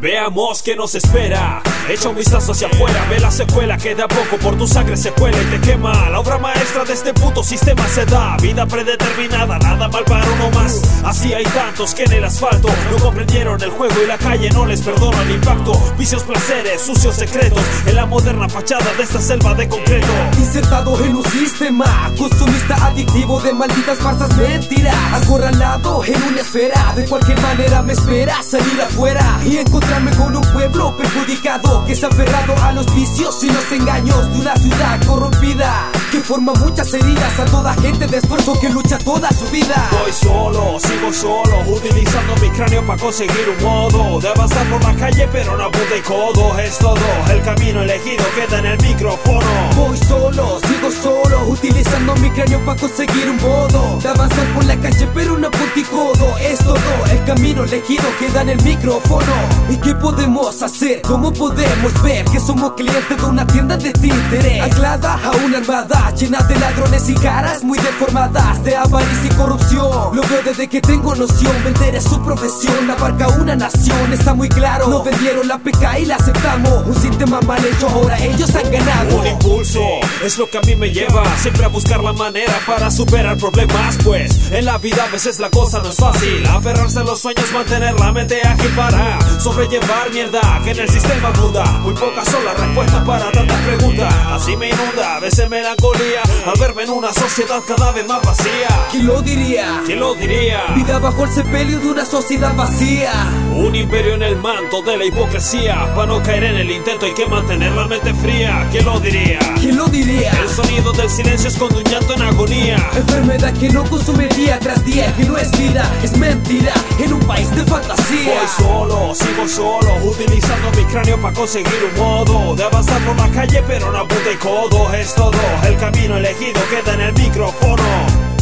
Veamos qué nos espera. Echa un vistazo hacia afuera, ve la secuela que de a poco por tu sangre se cuela y te quema. La obra maestra de este puto sistema se da. Vida predeterminada, nada mal para uno más. Así hay tantos que en el asfalto no comprendieron el juego y la calle no les perdona el impacto. Vicios, placeres, sucios secretos en la moderna fachada de esta selva de concreto. Insertado en un sistema consumista adictivo de malditas farsas mentiras. Acorralado en una esfera, de cualquier manera me espera salir afuera y encontrar con un pueblo perjudicado que está aferrado a los vicios y los engaños de una ciudad corrompida que forma muchas heridas a toda gente de esfuerzo que lucha toda su vida. Voy solo, sigo solo, utilizando mi cráneo para conseguir un modo de avanzar por la calle, pero no apunta y codo. Es todo el camino elegido queda en el micrófono. Voy solo, sigo solo, utilizando mi cráneo para conseguir un modo de avanzar por la calle, pero no apunta y codo. Es todo el camino elegido queda en el micrófono. ¿Qué podemos hacer? ¿Cómo podemos ver que somos clientes de una tienda de títeres? Anclada a una armada llena de ladrones y caras muy deformadas de avaricia y corrupción. Lo veo desde que tengo noción, vender es su profesión, abarca una nación, está muy claro. No vendieron la PK y la aceptamos. Un sistema mal hecho, ahora ellos han ganado. Un impulso es lo que a mí me lleva siempre a buscar la manera para superar problemas. Pues en la vida a veces la cosa no es fácil. Aferrarse a los sueños, mantener la mente ágil para sobre llevar mierda que en el sistema abunda. Muy pocas son las respuestas para tantas preguntas. Así me inunda a veces melancolía al verme en una sociedad cada vez más vacía. ¿Quién lo diría? ¿Quién lo diría? Vida bajo el sepelio de una sociedad vacía. Un imperio en el manto de la hipocresía. Para no caer en el intento hay que mantener la mente fría. ¿Quién lo diría? ¿Quién lo diría? El sonido del silencio esconde un llanto en agonía. Enfermedad que no consume día tras día, que no es vida, es mentira. En un país de fantasía. Voy solo, sigo solo, utilizando mi cráneo para conseguir un modo de avanzar por la calle, pero no apunta y codo. Es todo el camino elegido queda en el micrófono.